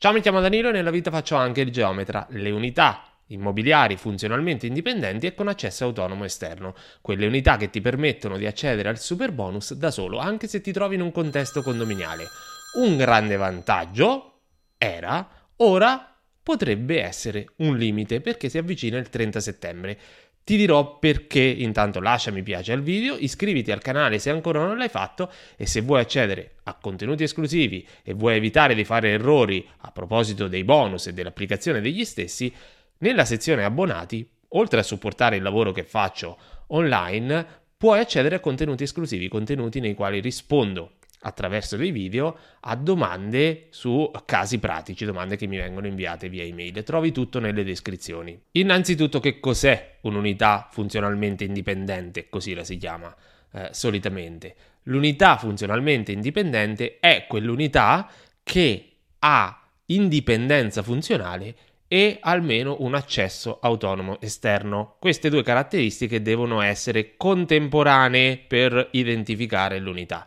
Ciao, mi chiamo Danilo e nella vita faccio anche il geometra. Le unità immobiliari funzionalmente indipendenti e con accesso autonomo esterno, quelle unità che ti permettono di accedere al super bonus da solo, anche se ti trovi in un contesto condominiale. Un grande vantaggio era, ora potrebbe essere un limite perché si avvicina il 30 settembre. Ti dirò perché, intanto lascia mi piace al video, iscriviti al canale se ancora non l'hai fatto e se vuoi accedere a contenuti esclusivi e vuoi evitare di fare errori a proposito dei bonus e dell'applicazione degli stessi, nella sezione abbonati, oltre a supportare il lavoro che faccio online, puoi accedere a contenuti esclusivi, contenuti nei quali rispondo attraverso dei video a domande su casi pratici, domande che mi vengono inviate via email. Trovi tutto nelle descrizioni. Innanzitutto che cos'è un'unità funzionalmente indipendente, così la si chiama eh, solitamente. L'unità funzionalmente indipendente è quell'unità che ha indipendenza funzionale e almeno un accesso autonomo esterno. Queste due caratteristiche devono essere contemporanee per identificare l'unità.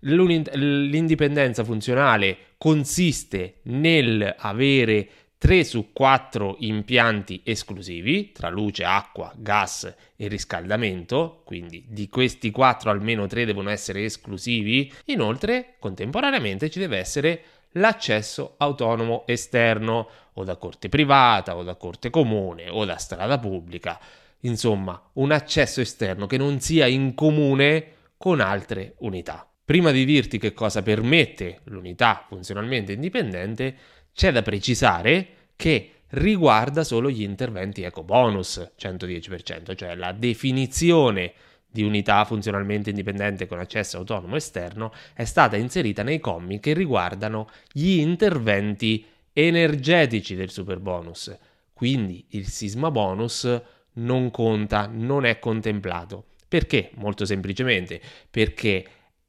L'indipendenza funzionale consiste nel avere 3 su 4 impianti esclusivi tra luce, acqua, gas e riscaldamento, quindi di questi 4 almeno 3 devono essere esclusivi. Inoltre, contemporaneamente ci deve essere l'accesso autonomo esterno o da corte privata o da corte comune o da strada pubblica. Insomma, un accesso esterno che non sia in comune con altre unità. Prima di dirti che cosa permette l'unità funzionalmente indipendente, c'è da precisare che riguarda solo gli interventi eco bonus 110%, cioè la definizione di unità funzionalmente indipendente con accesso autonomo esterno è stata inserita nei commi che riguardano gli interventi energetici del super bonus. Quindi il sisma bonus non conta, non è contemplato. Perché? Molto semplicemente perché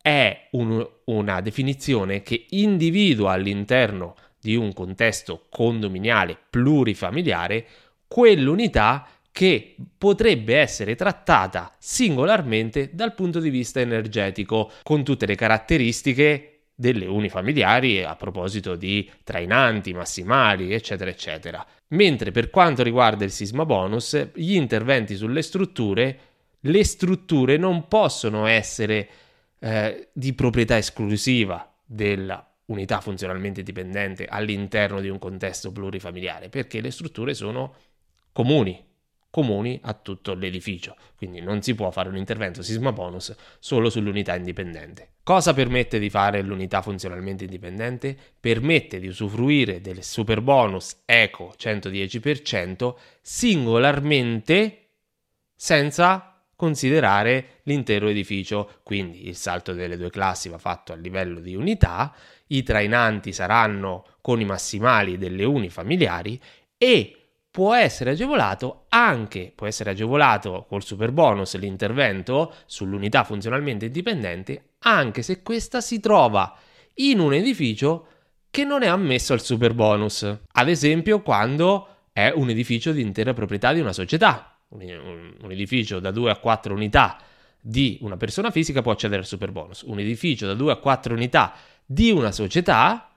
è un, una definizione che individua all'interno di un contesto condominiale plurifamiliare quell'unità che potrebbe essere trattata singolarmente dal punto di vista energetico, con tutte le caratteristiche delle unifamiliari a proposito di trainanti, massimali, eccetera, eccetera. Mentre per quanto riguarda il sisma bonus, gli interventi sulle strutture, le strutture non possono essere eh, di proprietà esclusiva della unità funzionalmente dipendente all'interno di un contesto plurifamiliare, perché le strutture sono comuni, comuni a tutto l'edificio, quindi non si può fare un intervento sisma bonus solo sull'unità indipendente. Cosa permette di fare l'unità funzionalmente indipendente? Permette di usufruire del super bonus eco 110% singolarmente senza considerare l'intero edificio, quindi il salto delle due classi va fatto a livello di unità, i trainanti saranno con i massimali delle unifamiliari e può essere agevolato anche, può essere agevolato col super bonus l'intervento sull'unità funzionalmente indipendente anche se questa si trova in un edificio che non è ammesso al super bonus. Ad esempio quando è un edificio di intera proprietà di una società, un, un edificio da 2 a 4 unità di una persona fisica può accedere al super bonus. Un edificio da 2 a 4 unità di una società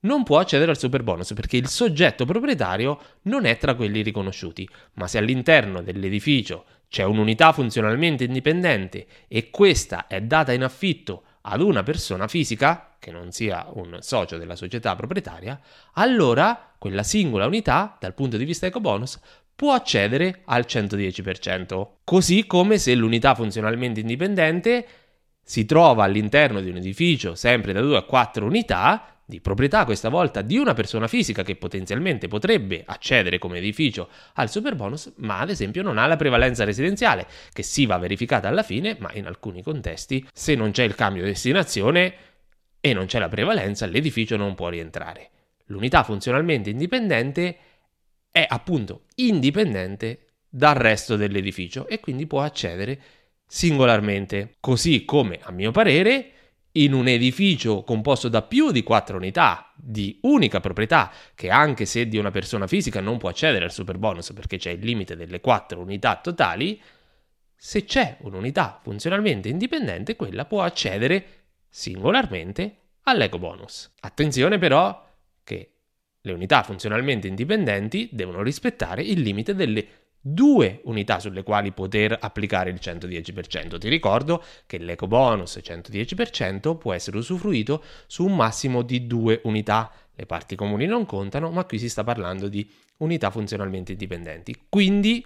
non può accedere al super bonus perché il soggetto proprietario non è tra quelli riconosciuti. Ma se all'interno dell'edificio c'è un'unità funzionalmente indipendente e questa è data in affitto ad una persona fisica, che non sia un socio della società proprietaria, allora quella singola unità, dal punto di vista ecobonus, può accedere al 110%. Così come se l'unità funzionalmente indipendente si trova all'interno di un edificio sempre da 2 a 4 unità, di proprietà questa volta di una persona fisica che potenzialmente potrebbe accedere come edificio al super bonus, ma ad esempio non ha la prevalenza residenziale, che si va verificata alla fine, ma in alcuni contesti, se non c'è il cambio di destinazione e non c'è la prevalenza, l'edificio non può rientrare. L'unità funzionalmente indipendente è appunto indipendente dal resto dell'edificio e quindi può accedere singolarmente. Così come, a mio parere, in un edificio composto da più di quattro unità di unica proprietà, che anche se di una persona fisica non può accedere al super bonus perché c'è il limite delle quattro unità totali, se c'è un'unità funzionalmente indipendente, quella può accedere singolarmente all'eco bonus. Attenzione però che le unità funzionalmente indipendenti devono rispettare il limite delle due unità sulle quali poter applicare il 110%. Ti ricordo che l'eco bonus 110% può essere usufruito su un massimo di due unità. Le parti comuni non contano, ma qui si sta parlando di unità funzionalmente indipendenti. Quindi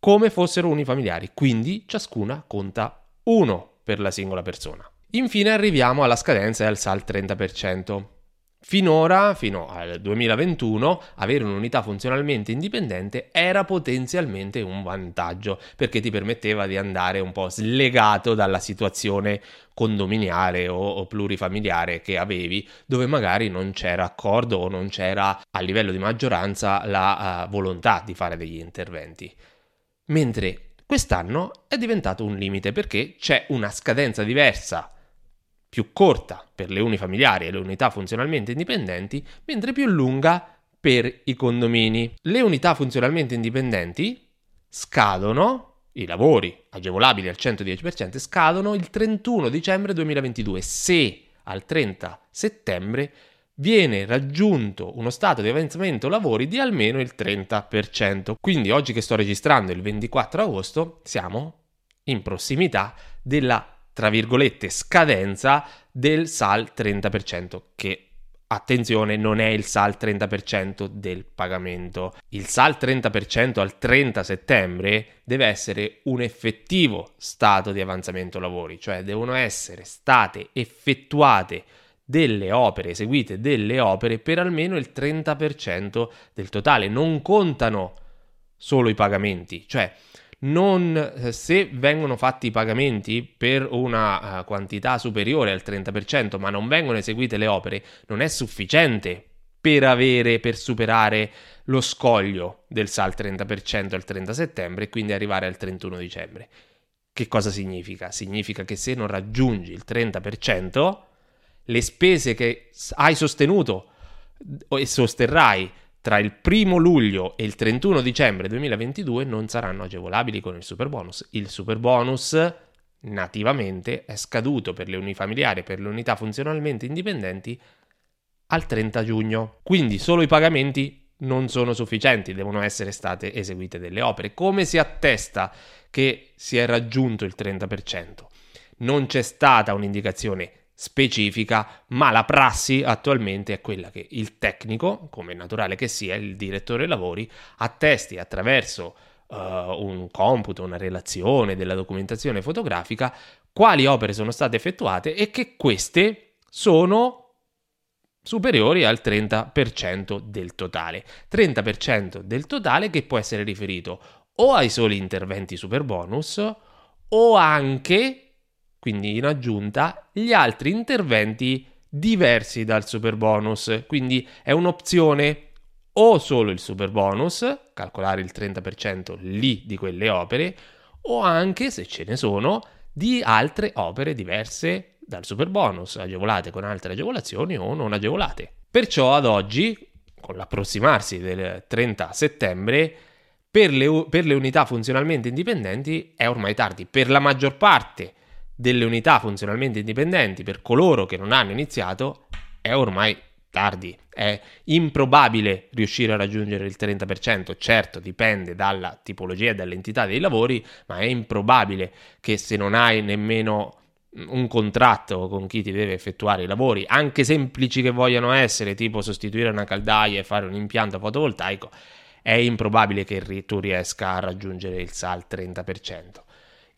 come fossero unifamiliari, quindi ciascuna conta uno per la singola persona. Infine arriviamo alla scadenza e al SAL 30%. Finora, fino al 2021, avere un'unità funzionalmente indipendente era potenzialmente un vantaggio perché ti permetteva di andare un po' slegato dalla situazione condominiale o, o plurifamiliare che avevi, dove magari non c'era accordo o non c'era a livello di maggioranza la uh, volontà di fare degli interventi. Mentre quest'anno è diventato un limite perché c'è una scadenza diversa più corta per le unifamiliari e le unità funzionalmente indipendenti, mentre più lunga per i condomini. Le unità funzionalmente indipendenti scadono, i lavori agevolabili al 110% scadono il 31 dicembre 2022 se al 30 settembre viene raggiunto uno stato di avanzamento lavori di almeno il 30%. Quindi oggi che sto registrando il 24 agosto siamo in prossimità della tra virgolette, scadenza del SAL 30%, che attenzione non è il SAL 30% del pagamento. Il SAL 30% al 30 settembre deve essere un effettivo stato di avanzamento lavori, cioè devono essere state effettuate delle opere, eseguite delle opere per almeno il 30% del totale. Non contano solo i pagamenti, cioè non, eh, se vengono fatti i pagamenti per una uh, quantità superiore al 30%, ma non vengono eseguite le opere, non è sufficiente per avere, per superare lo scoglio del SAL 30% al 30 settembre e quindi arrivare al 31 dicembre. Che cosa significa? Significa che se non raggiungi il 30%, le spese che hai sostenuto e sosterrai tra il 1 luglio e il 31 dicembre 2022 non saranno agevolabili con il super bonus. Il super bonus nativamente è scaduto per le unifamiliari e per le unità funzionalmente indipendenti al 30 giugno. Quindi solo i pagamenti non sono sufficienti, devono essere state eseguite delle opere. Come si attesta che si è raggiunto il 30%? Non c'è stata un'indicazione specifica, ma la prassi attualmente è quella che il tecnico, come naturale che sia, il direttore lavori, attesti attraverso uh, un computo, una relazione della documentazione fotografica quali opere sono state effettuate e che queste sono superiori al 30% del totale. 30% del totale che può essere riferito o ai soli interventi super bonus o anche quindi in aggiunta, gli altri interventi diversi dal super bonus. Quindi è un'opzione o solo il super bonus, calcolare il 30% lì di quelle opere, o anche, se ce ne sono, di altre opere diverse dal super bonus, agevolate con altre agevolazioni o non agevolate. Perciò ad oggi, con l'approssimarsi del 30 settembre, per le, per le unità funzionalmente indipendenti è ormai tardi. Per la maggior parte delle unità funzionalmente indipendenti per coloro che non hanno iniziato è ormai tardi. È improbabile riuscire a raggiungere il 30%, certo dipende dalla tipologia e dall'entità dei lavori, ma è improbabile che se non hai nemmeno un contratto con chi ti deve effettuare i lavori, anche semplici che vogliano essere, tipo sostituire una caldaia e fare un impianto fotovoltaico, è improbabile che tu riesca a raggiungere il SAL 30%.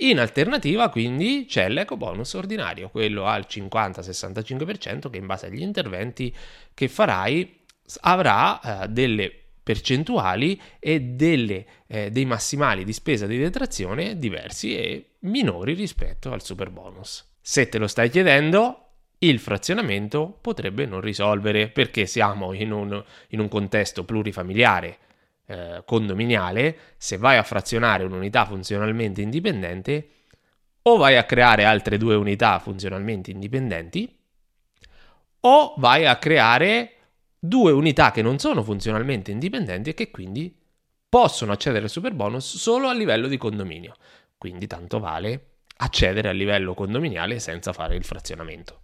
In alternativa, quindi, c'è l'eco bonus ordinario, quello al 50-65% che in base agli interventi che farai avrà eh, delle percentuali e delle, eh, dei massimali di spesa di detrazione diversi e minori rispetto al super bonus. Se te lo stai chiedendo, il frazionamento potrebbe non risolvere perché siamo in un, in un contesto plurifamiliare eh, condominiale, se vai a frazionare un'unità funzionalmente indipendente, o vai a creare altre due unità funzionalmente indipendenti, o vai a creare due unità che non sono funzionalmente indipendenti e che quindi possono accedere al super bonus solo a livello di condominio. Quindi tanto vale accedere a livello condominiale senza fare il frazionamento.